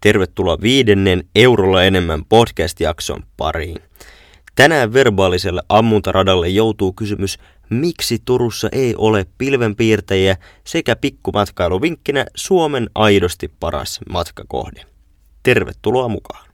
Tervetuloa viidennen Eurolla enemmän podcast-jakson pariin. Tänään verbaaliselle ammuntaradalle joutuu kysymys, miksi Turussa ei ole pilvenpiirtäjiä sekä pikkumatkailuvinkkinä Suomen aidosti paras matkakohde. Tervetuloa mukaan.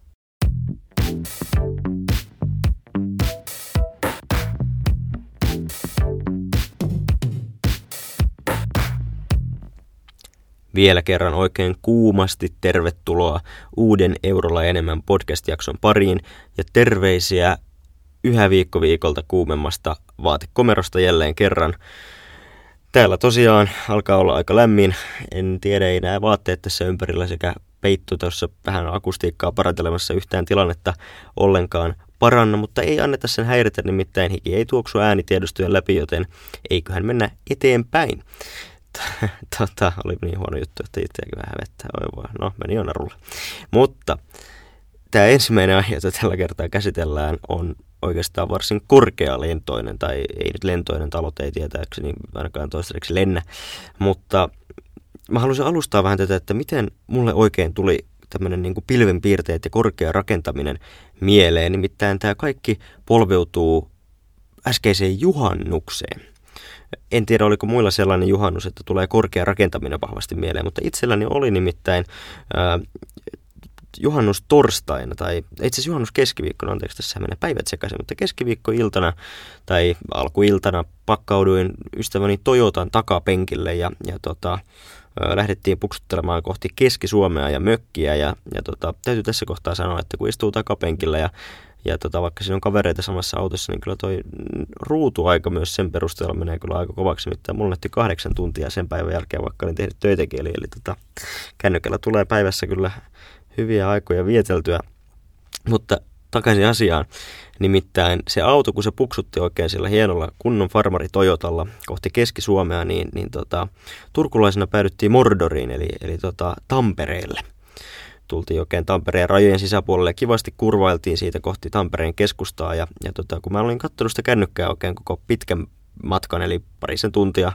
Vielä kerran oikein kuumasti tervetuloa uuden Eurolla enemmän podcast-jakson pariin ja terveisiä yhä viikko viikolta kuumemmasta vaatekomerosta jälleen kerran. Täällä tosiaan alkaa olla aika lämmin. En tiedä, ei nämä vaatteet tässä ympärillä sekä peittu tuossa vähän akustiikkaa parantelemassa yhtään tilannetta ollenkaan paranna, mutta ei anneta sen häiritä, nimittäin hiki ei tuoksu äänitiedostojen läpi, joten eiköhän mennä eteenpäin. tota, oli niin huono juttu, että itseäkin vähän vettä. Oi voi, no meni jo narulle. Mutta tämä ensimmäinen aihe, jota tällä kertaa käsitellään, on oikeastaan varsin lentoinen, tai ei nyt lentoinen, talot ei tietääkseni ainakaan toistaiseksi lennä, mutta mä haluaisin alustaa vähän tätä, että miten mulle oikein tuli tämmöinen niin pilvenpiirteet ja korkea rakentaminen mieleen. Nimittäin tämä kaikki polveutuu äskeiseen juhannukseen. En tiedä, oliko muilla sellainen juhannus, että tulee korkea rakentaminen vahvasti mieleen, mutta itselläni oli nimittäin äh, juhannus torstaina, tai itse asiassa juhannus keskiviikkona, anteeksi tässä menee päivät sekaisin, mutta keskiviikkoiltana tai alkuiltana pakkauduin ystäväni Toyotan takapenkille ja, ja tota, lähdettiin puksuttelemaan kohti Keski-Suomea ja mökkiä ja, ja tota, täytyy tässä kohtaa sanoa, että kun istuu takapenkillä ja ja tota, vaikka siinä on kavereita samassa autossa, niin kyllä toi ruutuaika myös sen perusteella menee kyllä aika kovaksi. Mitä mulla näytti kahdeksan tuntia sen päivän jälkeen, vaikka olin tehnyt töitäkin. Eli, eli tota, kännykällä tulee päivässä kyllä hyviä aikoja vieteltyä. Mutta takaisin asiaan. Nimittäin se auto, kun se puksutti oikein sillä hienolla kunnon farmari Toyotalla kohti Keski-Suomea, niin, niin tota, turkulaisena päädyttiin Mordoriin, eli, eli tota, Tampereelle – tultiin oikein Tampereen rajojen sisäpuolelle ja kivasti kurvailtiin siitä kohti Tampereen keskustaa. Ja, ja tota, kun mä olin katsonut sitä kännykkää oikein koko pitkän matkan, eli parisen tuntia,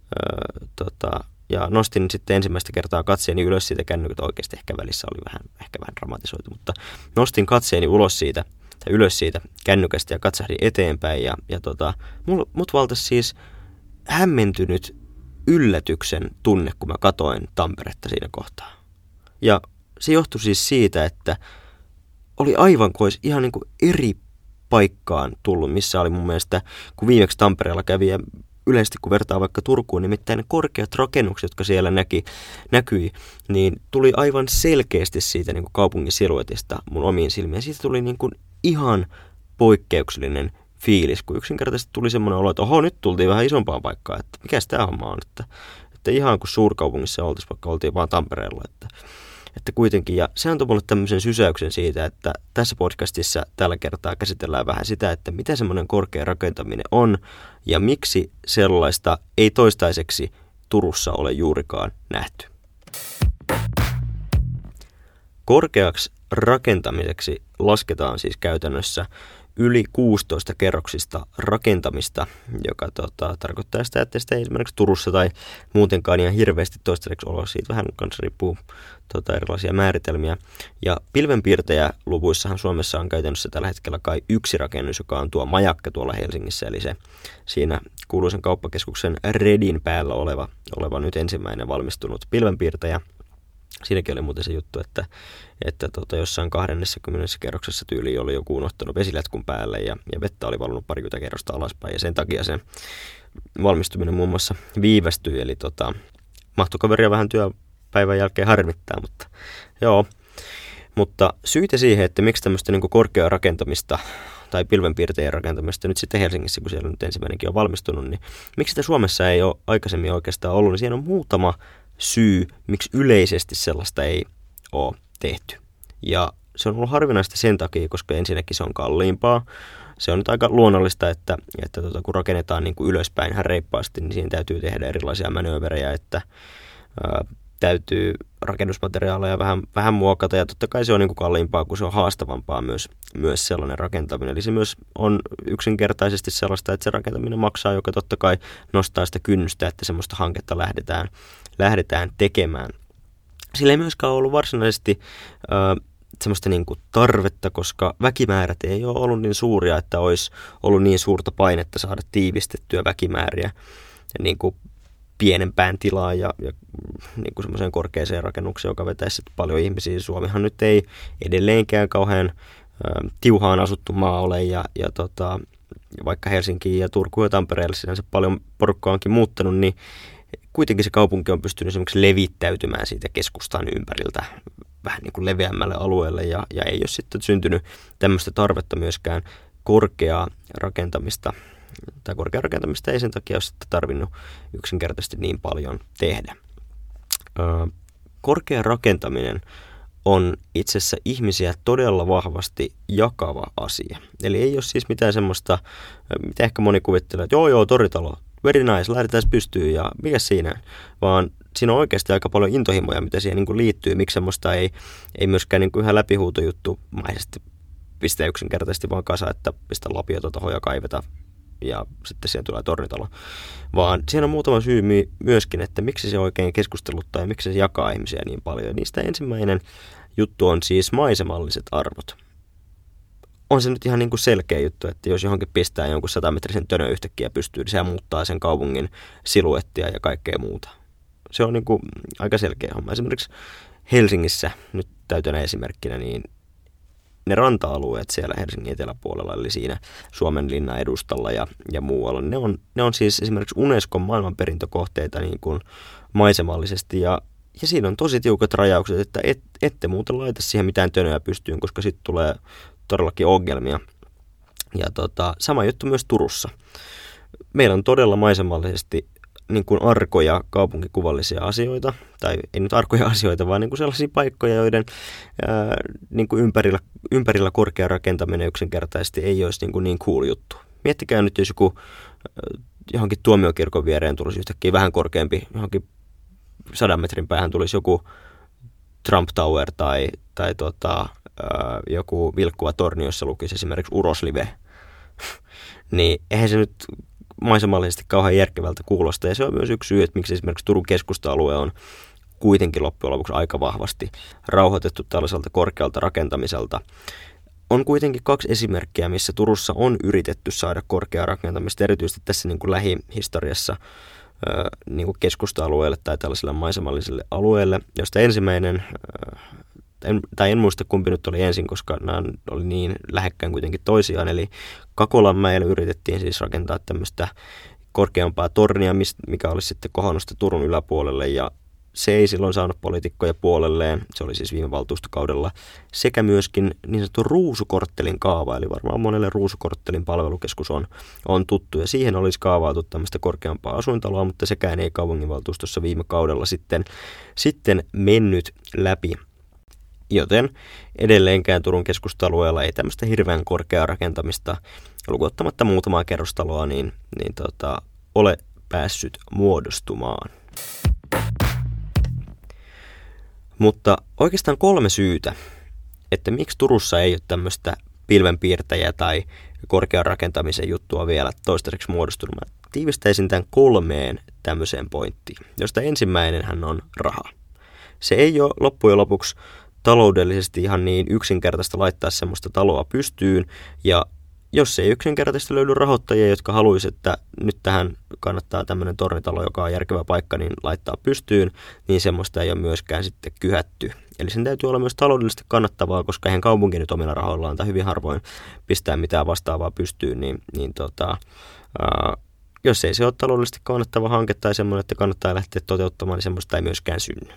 öö, tota, ja nostin sitten ensimmäistä kertaa katseeni ylös siitä kännykältä, oikeasti ehkä välissä oli vähän, ehkä vähän dramatisoitu, mutta nostin katseeni ulos siitä, tai ylös siitä kännykästä ja katsahdin eteenpäin, ja, ja tota, mut, mut valtasi siis hämmentynyt yllätyksen tunne, kun mä katoin Tamperetta siinä kohtaa. Ja se johtui siis siitä, että oli aivan kuin olisi ihan niin kuin eri paikkaan tullut, missä oli mun mielestä, kun viimeksi Tampereella kävi ja yleisesti kun vertaa vaikka Turkuun, nimittäin ne korkeat rakennukset, jotka siellä näki, näkyi, niin tuli aivan selkeästi siitä niin kuin kaupungin siluetista mun omiin silmiin. Siitä tuli niin kuin ihan poikkeuksellinen fiilis, kun yksinkertaisesti tuli semmoinen olo, että oho, nyt tultiin vähän isompaan paikkaan, että mikä tämä homma on, että, että ihan kuin suurkaupungissa oltiin, vaikka oltiin vaan Tampereella, että että kuitenkin, ja se antoi mulle tämmöisen sysäyksen siitä, että tässä podcastissa tällä kertaa käsitellään vähän sitä, että mitä semmoinen korkea rakentaminen on, ja miksi sellaista ei toistaiseksi Turussa ole juurikaan nähty. Korkeaksi rakentamiseksi lasketaan siis käytännössä yli 16 kerroksista rakentamista, joka tota, tarkoittaa sitä, että sitä ei esimerkiksi Turussa tai muutenkaan ihan hirveästi toistaiseksi olla. Siitä vähän kanssa riippuu tota, erilaisia määritelmiä. Ja pilvenpiirtäjäluvuissahan Suomessa on käytännössä tällä hetkellä kai yksi rakennus, joka on tuo majakka tuolla Helsingissä, eli se siinä kuuluisen kauppakeskuksen Redin päällä oleva, oleva nyt ensimmäinen valmistunut pilvenpiirtäjä – Siinäkin oli muuten se juttu, että, että tota, jossain 20 kerroksessa tyyli oli joku unohtanut vesilätkun päälle ja, ja vettä oli valunut parikymmentä kerrosta alaspäin ja sen takia sen valmistuminen muun muassa viivästyi. Eli tota, mahtokaveria vähän työpäivän jälkeen harmittaa, mutta joo. Mutta syitä siihen, että miksi tämmöistä niin korkeaa rakentamista tai pilvenpiirteiden rakentamista nyt sitten Helsingissä, kun siellä nyt ensimmäinenkin on valmistunut, niin miksi sitä Suomessa ei ole aikaisemmin oikeastaan ollut, niin siinä on muutama syy, miksi yleisesti sellaista ei ole tehty. Ja se on ollut harvinaista sen takia, koska ensinnäkin se on kalliimpaa. Se on nyt aika luonnollista, että, että tota, kun rakennetaan niin kuin ylöspäin reippaasti, niin siinä täytyy tehdä erilaisia manööverejä, että ää, täytyy rakennusmateriaaleja vähän, vähän muokata ja totta kai se on niin kuin kalliimpaa, kun se on haastavampaa myös, myös sellainen rakentaminen. Eli se myös on yksinkertaisesti sellaista, että se rakentaminen maksaa, joka totta kai nostaa sitä kynnystä, että semmoista hanketta lähdetään, lähdetään tekemään. sillä ei myöskään ollut varsinaisesti ö, semmoista niin kuin tarvetta, koska väkimäärät ei ole ollut niin suuria, että olisi ollut niin suurta painetta saada tiivistettyä väkimääriä niin kuin pienempään tilaan ja, ja niin kuin semmoiseen korkeaseen rakennukseen, joka vetäisi paljon ihmisiä. Suomihan nyt ei edelleenkään kauhean ö, tiuhaan asuttu maa ole ja, ja tota, vaikka Helsinkiin ja Turku ja Tampereelle sinänsä paljon porukkaa onkin muuttanut, niin kuitenkin se kaupunki on pystynyt esimerkiksi levittäytymään siitä keskustan ympäriltä vähän niin kuin leveämmälle alueelle ja, ja ei ole sitten syntynyt tämmöistä tarvetta myöskään korkeaa rakentamista tai korkeaa rakentamista ei sen takia ole sitten tarvinnut yksinkertaisesti niin paljon tehdä. korkea rakentaminen on itse asiassa ihmisiä todella vahvasti jakava asia. Eli ei ole siis mitään semmoista, mitä ehkä moni kuvittelee, että joo joo, toritalo, very nice, lähdetään pystyyn ja mikä siinä, vaan siinä on oikeasti aika paljon intohimoja, mitä siihen niin kuin liittyy, miksi semmoista ei, ei myöskään niin kuin ihan läpihuutojuttu maisesti pistää yksinkertaisesti vaan kasa, että pistä lapiota tuohon ja kaiveta ja sitten siihen tulee tornitalo. Vaan siinä on muutama syy myöskin, että miksi se oikein keskusteluttaa ja miksi se jakaa ihmisiä niin paljon. Ja niistä ensimmäinen juttu on siis maisemalliset arvot. On se nyt ihan niin kuin selkeä juttu, että jos johonkin pistää jonkun satametrisen tönö yhtäkkiä pystyy, niin se muuttaa sen kaupungin siluettia ja kaikkea muuta. Se on niin kuin aika selkeä homma. Esimerkiksi Helsingissä, nyt täytänä esimerkkinä, niin ne ranta-alueet siellä Helsingin eteläpuolella, eli siinä Suomen linnan edustalla ja, ja muualla, ne on, ne on siis esimerkiksi Unescon maailmanperintökohteita niin kuin maisemallisesti ja, ja siinä on tosi tiukat rajaukset, että et, ette muuten laita siihen mitään tönöä pystyyn, koska sitten tulee todellakin ongelmia. Ja tota, sama juttu myös Turussa. Meillä on todella maisemallisesti niin kuin arkoja kaupunkikuvallisia asioita, tai ei nyt arkoja asioita, vaan niin kuin sellaisia paikkoja, joiden ää, niin kuin ympärillä, ympärillä korkea rakentaminen yksinkertaisesti ei olisi niin, kuin niin cool juttu. Miettikää nyt, jos joku johonkin tuomiokirkon viereen tulisi yhtäkkiä vähän korkeampi, johonkin sadan metrin päähän tulisi joku Trump Tower tai, tai tota, ää, joku vilkkuva torni, jossa lukisi esimerkiksi Uroslive, niin eihän se nyt maisemallisesti kauhean järkevältä kuulosta. Ja se on myös yksi syy, että miksi esimerkiksi Turun keskusta-alue on kuitenkin loppujen lopuksi aika vahvasti rauhoitettu tällaiselta korkealta rakentamiselta. On kuitenkin kaksi esimerkkiä, missä Turussa on yritetty saada korkeaa rakentamista, erityisesti tässä niin kuin lähihistoriassa niin kuin keskusta-alueelle tai tällaiselle maisemalliselle alueelle, josta ensimmäinen en, tai en muista kumpi nyt oli ensin, koska nämä oli niin lähekkäin kuitenkin toisiaan. Eli Kakolanmäellä yritettiin siis rakentaa tämmöistä korkeampaa tornia, mikä olisi sitten kohonnut Turun yläpuolelle ja se ei silloin saanut poliitikkoja puolelleen, se oli siis viime valtuustokaudella, sekä myöskin niin sanottu ruusukorttelin kaava, eli varmaan monelle ruusukorttelin palvelukeskus on, on tuttu, ja siihen olisi kaavailtu tämmöistä korkeampaa asuintaloa, mutta sekään ei kaupunginvaltuustossa viime kaudella sitten, sitten mennyt läpi. Joten edelleenkään Turun keskustalueella ei tämmöistä hirveän korkeaa rakentamista, lukuottamatta muutamaa kerrostaloa, niin, niin tota, ole päässyt muodostumaan. Mutta oikeastaan kolme syytä, että miksi Turussa ei ole tämmöistä pilvenpiirtäjä tai korkean rakentamisen juttua vielä toistaiseksi muodostunut. Mä tiivistäisin tämän kolmeen tämmöiseen pointtiin, josta ensimmäinen on raha. Se ei ole loppujen lopuksi taloudellisesti ihan niin yksinkertaista laittaa semmoista taloa pystyyn ja jos ei yksinkertaisesti löydy rahoittajia, jotka haluaisivat, että nyt tähän kannattaa tämmöinen tornitalo, joka on järkevä paikka, niin laittaa pystyyn, niin semmoista ei ole myöskään sitten kyhätty. Eli sen täytyy olla myös taloudellisesti kannattavaa, koska eihän kaupunki nyt omilla rahoillaan tai hyvin harvoin pistää mitään vastaavaa pystyyn, niin, niin tota, ää, jos ei se ole taloudellisesti kannattava hanke tai semmoinen, että kannattaa lähteä toteuttamaan, niin semmoista ei myöskään synny.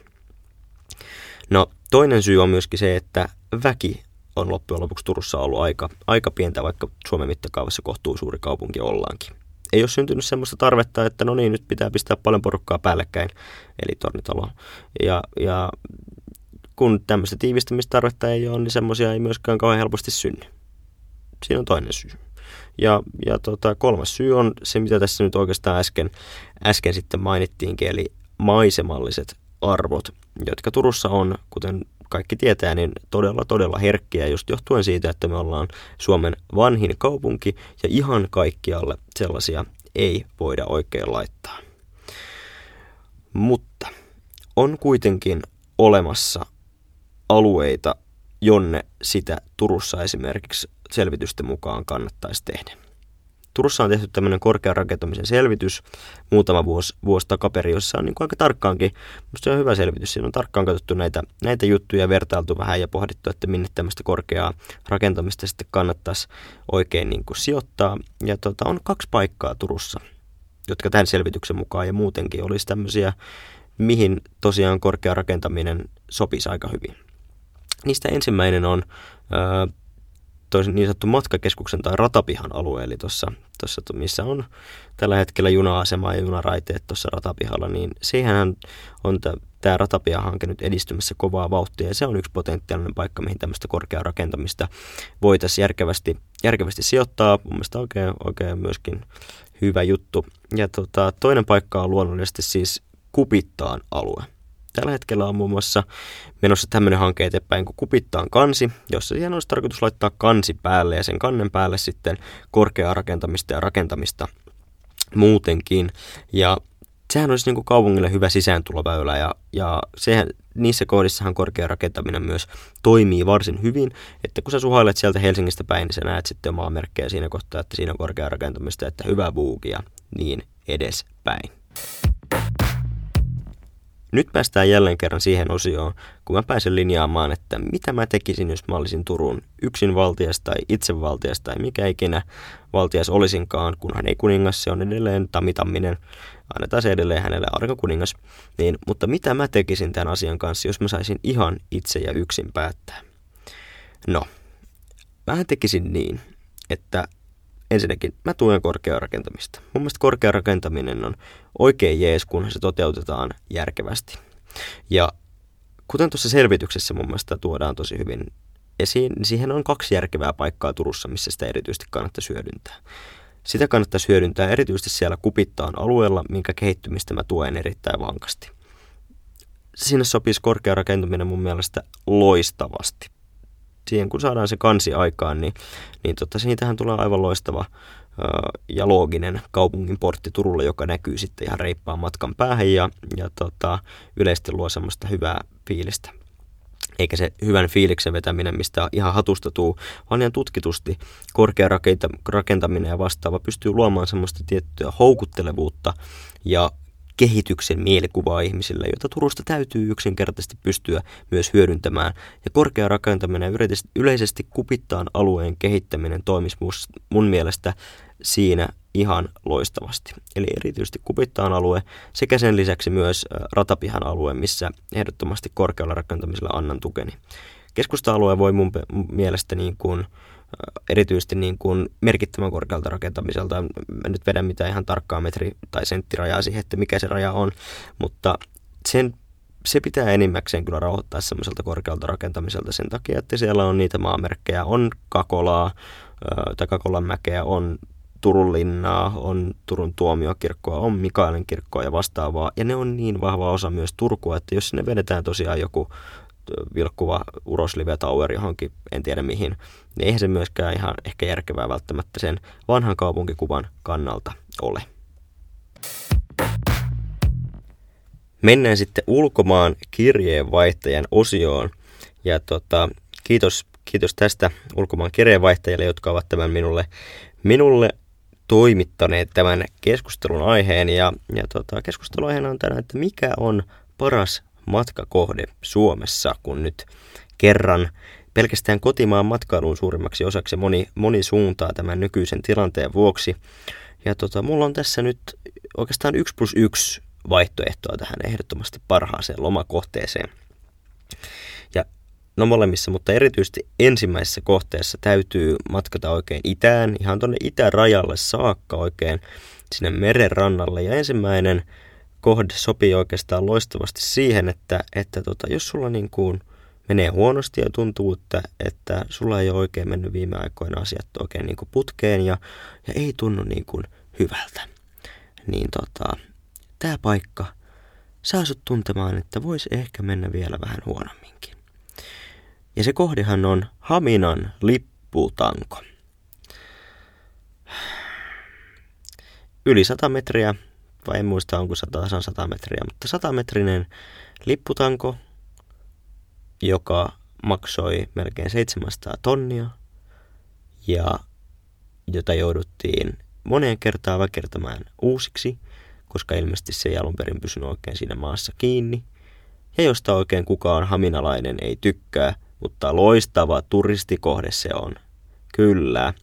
No toinen syy on myöskin se, että väki on loppujen lopuksi Turussa ollut aika, aika pientä, vaikka Suomen mittakaavassa kohtuu suuri kaupunki ollaankin. Ei ole syntynyt sellaista tarvetta, että no niin, nyt pitää pistää paljon porukkaa päällekkäin, eli tornitalo. Ja, ja kun tämmöistä tiivistämistarvetta ei ole, niin semmoisia ei myöskään kauhean helposti synny. Siinä on toinen syy. Ja, ja tota, kolmas syy on se, mitä tässä nyt oikeastaan äsken, äsken sitten mainittiinkin, eli maisemalliset arvot, jotka Turussa on, kuten kaikki tietää, niin todella todella herkkiä just johtuen siitä, että me ollaan Suomen vanhin kaupunki ja ihan kaikkialle sellaisia ei voida oikein laittaa. Mutta on kuitenkin olemassa alueita, jonne sitä Turussa esimerkiksi selvitysten mukaan kannattaisi tehdä. Turussa on tehty tämmöinen korkean rakentamisen selvitys muutama vuosi, vuosi takaperi, jossa on niin kuin aika tarkkaankin, musta se on hyvä selvitys, siinä on tarkkaan katsottu näitä, näitä juttuja, vertailtu vähän ja pohdittu, että minne tämmöistä korkeaa rakentamista sitten kannattaisi oikein niin kuin sijoittaa. Ja tota, on kaksi paikkaa Turussa, jotka tämän selvityksen mukaan ja muutenkin olisi tämmöisiä, mihin tosiaan korkea rakentaminen sopisi aika hyvin. Niistä ensimmäinen on toisin niin sanottu matkakeskuksen tai ratapihan alue, eli tuossa, tuossa missä on tällä hetkellä juna-asema ja junaraiteet tuossa ratapihalla, niin siihen on tämä ratapiahanke nyt edistymässä kovaa vauhtia, ja se on yksi potentiaalinen paikka, mihin tämmöistä korkeaa rakentamista voitaisiin järkevästi, järkevästi sijoittaa. Mun mielestä oikein, oikein myöskin hyvä juttu. Ja tota, toinen paikka on luonnollisesti siis Kupittaan alue. Tällä hetkellä on muun muassa menossa tämmöinen hanke eteenpäin kuin Kupittaan kansi, jossa siihen olisi tarkoitus laittaa kansi päälle ja sen kannen päälle sitten korkeaa rakentamista ja rakentamista muutenkin. Ja sehän olisi niin kuin kaupungille hyvä sisääntuloväylä ja, ja sehän, niissä kohdissahan korkea rakentaminen myös toimii varsin hyvin, että kun sä suhailet sieltä Helsingistä päin, niin sä näet sitten omaa merkkejä siinä kohtaa, että siinä on korkea rakentamista, että hyvä buukia, niin edespäin. Nyt päästään jälleen kerran siihen osioon, kun mä pääsen linjaamaan, että mitä mä tekisin, jos mä olisin Turun yksinvaltias tai itsevaltias tai mikä ikinä valtias olisinkaan, kunhan ei kuningas, se on edelleen tamitamminen, annetaan se edelleen hänelle arkokuningas. Niin, mutta mitä mä tekisin tämän asian kanssa, jos mä saisin ihan itse ja yksin päättää? No, mä tekisin niin, että ensinnäkin mä tuen korkeaa rakentamista. Mun mielestä korkea rakentaminen on oikein jees, kun se toteutetaan järkevästi. Ja kuten tuossa selvityksessä mun mielestä tuodaan tosi hyvin esiin, niin siihen on kaksi järkevää paikkaa Turussa, missä sitä erityisesti kannattaisi hyödyntää. Sitä kannattaisi hyödyntää erityisesti siellä Kupittaan alueella, minkä kehittymistä mä tuen erittäin vankasti. Sinne sopisi korkea rakentaminen mun mielestä loistavasti siihen kun saadaan se kansi aikaan, niin, niin tota, siitähän tulee aivan loistava ja looginen kaupungin portti Turulle, joka näkyy sitten ihan reippaan matkan päähän ja, ja tota, yleisesti luo semmoista hyvää fiilistä. Eikä se hyvän fiiliksen vetäminen, mistä ihan hatusta tuu, vaan ihan tutkitusti korkea rakentaminen ja vastaava pystyy luomaan semmoista tiettyä houkuttelevuutta ja kehityksen mielikuvaa ihmisille, jota Turusta täytyy yksinkertaisesti pystyä myös hyödyntämään. Ja korkea rakentaminen ja yleisesti kupittaan alueen kehittäminen toimisi mun mielestä siinä ihan loistavasti. Eli erityisesti Kupittaan alue sekä sen lisäksi myös Ratapihan alue, missä ehdottomasti korkealla rakentamisella annan tukeni. Keskusta-alue voi mun mielestä niin kuin erityisesti niin kuin merkittävän korkealta rakentamiselta. Mä nyt vedän mitään ihan tarkkaa metri- tai senttirajaa siihen, että mikä se raja on, mutta sen, se pitää enimmäkseen kyllä rauhoittaa semmoiselta korkealta rakentamiselta sen takia, että siellä on niitä maamerkkejä, on Kakolaa tai Kakolan mäkeä, on Turun linnaa, on Turun tuomiokirkkoa, on Mikaelin kirkkoa ja vastaavaa. Ja ne on niin vahva osa myös Turkua, että jos sinne vedetään tosiaan joku vilkkuva uroslive tower johonkin, en tiedä mihin, niin eihän se myöskään ihan ehkä järkevää välttämättä sen vanhan kaupunkikuvan kannalta ole. Mennään sitten ulkomaan kirjeenvaihtajan osioon. Ja tota, kiitos, kiitos tästä ulkomaan kirjeenvaihtajille, jotka ovat tämän minulle, minulle toimittaneet tämän keskustelun aiheen. Ja, ja tota, keskustelun aiheena on tänään, että mikä on paras matkakohde Suomessa, kun nyt kerran pelkästään kotimaan matkailuun suurimmaksi osaksi moni, moni suuntaa tämän nykyisen tilanteen vuoksi. Ja tota, mulla on tässä nyt oikeastaan yksi plus yksi vaihtoehtoa tähän ehdottomasti parhaaseen lomakohteeseen. Ja no molemmissa, mutta erityisesti ensimmäisessä kohteessa täytyy matkata oikein itään, ihan tuonne itärajalle saakka oikein sinne meren rannalle. Ja ensimmäinen kohde sopii oikeastaan loistavasti siihen, että, että tota, jos sulla niin kuin menee huonosti ja tuntuu, että, että sulla ei ole oikein mennyt viime aikoina asiat oikein niin kuin putkeen ja, ja ei tunnu niin kuin hyvältä, niin tota, tämä paikka saa sut tuntemaan, että voisi ehkä mennä vielä vähän huonomminkin. Ja se kohdehan on Haminan lipputanko. Yli 100 metriä vai en muista onko 100, 100 metriä, mutta 100 metrinen lipputanko, joka maksoi melkein 700 tonnia ja jota jouduttiin moneen kertaan väkertämään uusiksi, koska ilmeisesti se ei alun perin pysynyt oikein siinä maassa kiinni. Ja josta oikein kukaan haminalainen ei tykkää, mutta loistava turistikohde se on. Kyllä.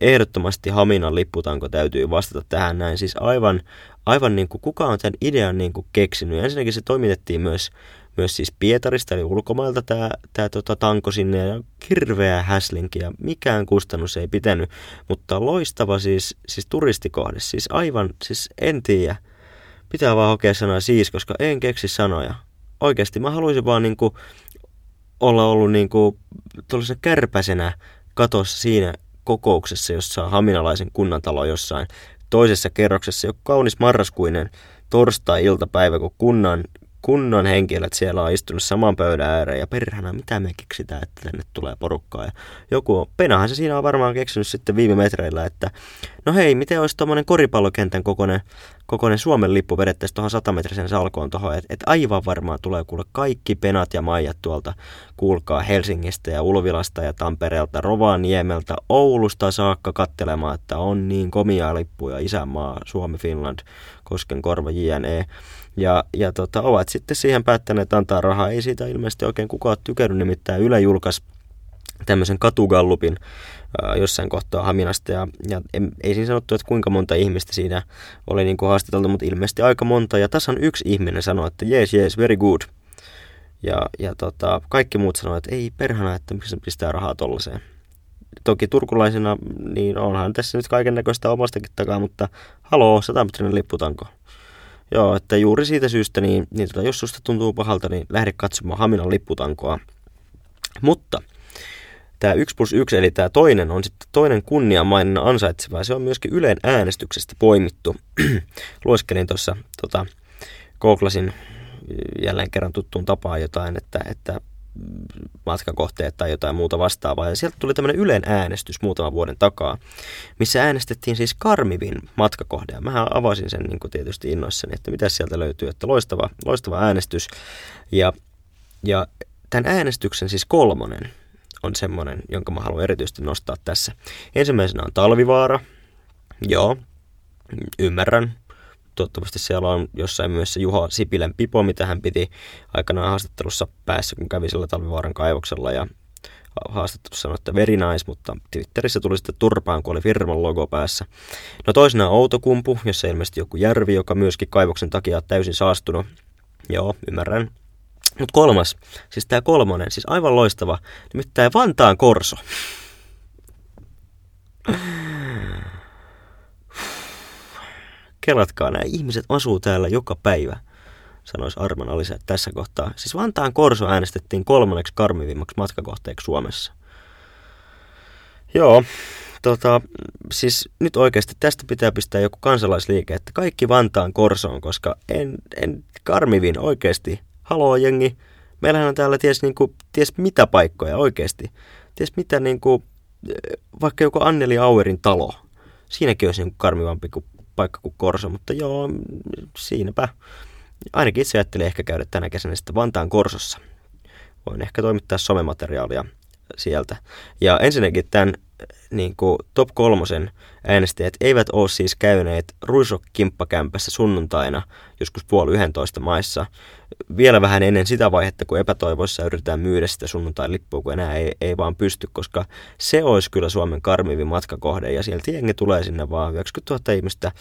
Ehdottomasti Haminan lipputanko täytyy vastata tähän näin. Siis aivan, aivan niin kuin kuka on tämän idean niin kuin keksinyt. Ensinnäkin se toimitettiin myös myös siis Pietarista eli ulkomailta tämä, tämä tota, tanko sinne ja hirveä häslinki ja mikään kustannus ei pitänyt, mutta loistava siis, siis turistikohde, siis aivan, siis en tiedä. Pitää vaan hokea sanoa siis, koska en keksi sanoja. Oikeasti mä haluaisin vaan niinku olla ollut niinku tuollaisena kärpäsenä katossa siinä kokouksessa, jossa on Haminalaisen kunnantalo jossain toisessa kerroksessa, jo kaunis marraskuinen torstai-iltapäivä, kun kunnan kunnon henkilöt siellä on istunut saman pöydän ääreen ja perhana, mitä me keksitään, että tänne tulee porukkaa. Ja joku, penahan se siinä on varmaan keksinyt sitten viime metreillä, että no hei, miten olisi tuommoinen koripallokentän kokoinen, kokoinen Suomen lippu vedettäisiin tuohon satametrisen salkoon tuohon, että et aivan varmaan tulee kuule kaikki penat ja maijat tuolta, kuulkaa Helsingistä ja Ulvilasta ja Tampereelta, Rovaniemeltä, Oulusta saakka kattelemaan, että on niin komia lippuja, isänmaa, Suomi, Finland, Koskenkorva, JNE. Ja, ja tota, ovat sitten siihen päättäneet antaa rahaa. Ei siitä ilmeisesti oikein kukaan tykännyt, nimittäin Yle julkaisi tämmöisen katugallupin ää, jossain kohtaa Haminasta. Ja, ja ei, ei siinä sanottu, että kuinka monta ihmistä siinä oli niin haastateltu, mutta ilmeisesti aika monta. Ja tasan yksi ihminen sanoi, että yes, yes, very good. Ja, ja tota, kaikki muut sanoivat, että ei perhana, että miksi se pistää rahaa tollaiseen. Toki turkulaisena, niin onhan tässä nyt kaiken näköistä omastakin takaa, mutta haloo, satametrinen lipputanko. Joo, että juuri siitä syystä, niin, niin tota, jos susta tuntuu pahalta, niin lähde katsomaan Haminan lipputankoa. Mutta tämä 1 plus 1, eli tämä toinen, on sitten toinen kunniamainen ansaitseva. Se on myöskin Ylen äänestyksestä poimittu. Lueskelin tuossa, tota, kooklasin jälleen kerran tuttuun tapaan jotain, että, että matkakohteet tai jotain muuta vastaavaa. Ja sieltä tuli tämmöinen Ylen äänestys muutaman vuoden takaa, missä äänestettiin siis Karmivin matkakohde. Mähän avasin sen niin kuin tietysti innoissani, että mitä sieltä löytyy. Että loistava, loistava äänestys. Ja, ja tämän äänestyksen siis kolmonen on semmoinen, jonka mä haluan erityisesti nostaa tässä. Ensimmäisenä on Talvivaara. Joo, ymmärrän toivottavasti siellä on jossain myös se Juho Sipilän pipo, mitä hän piti aikanaan haastattelussa päässä, kun kävi sillä Talvivaaran kaivoksella ja haastattelussa sanoi, että very nice, mutta Twitterissä tuli sitten turpaan, kun oli firman logo päässä. No toisena Outokumpu, jossa ilmeisesti joku järvi, joka myöskin kaivoksen takia on täysin saastunut. Joo, ymmärrän. Mutta kolmas, siis tämä kolmonen, siis aivan loistava, nimittäin Vantaan Korso. Kelatkaa, nämä ihmiset asuu täällä joka päivä, sanoisi Arman Alisa tässä kohtaa. Siis Vantaan Korso äänestettiin kolmanneksi karmivimmaksi matkakohteeksi Suomessa. Joo, tota, siis nyt oikeasti tästä pitää pistää joku kansalaisliike, että kaikki Vantaan Korsoon, koska en, en karmivin oikeasti. Haloo jengi, meillähän on täällä ties, niin kuin, ties mitä paikkoja oikeasti. Ties mitä niin kuin, vaikka joku Anneli Auerin talo. Siinäkin olisi niin karmivampi kuin paikka kuin Korso, mutta joo, siinäpä. Ainakin itse ajattelin ehkä käydä tänä kesänä sitten Vantaan Korsossa. Voin ehkä toimittaa somemateriaalia sieltä. Ja ensinnäkin tämän niin kuin top kolmosen äänestäjät eivät ole siis käyneet ruisokkimppakämpässä sunnuntaina joskus puoli yhdentoista maissa. Vielä vähän ennen sitä vaihetta, kun epätoivoissa yritetään myydä sitä sunnuntai-lippua, kun enää ei, ei vaan pysty, koska se olisi kyllä Suomen karmivin matkakohde ja sieltä jengi tulee sinne vaan 90 000 ihmistä,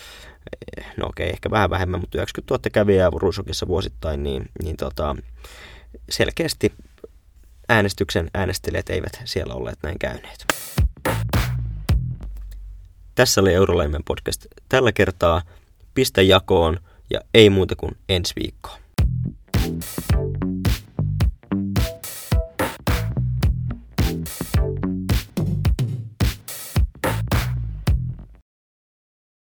no okei, ehkä vähän vähemmän, mutta 90 000 kävijää Ruisokissa vuosittain, niin, niin tota, selkeästi äänestyksen äänestäjät eivät siellä olleet näin käyneet. Tässä oli Eurolaimen podcast tällä kertaa. Pistä jakoon ja ei muuta kuin ensi viikkoon. thank you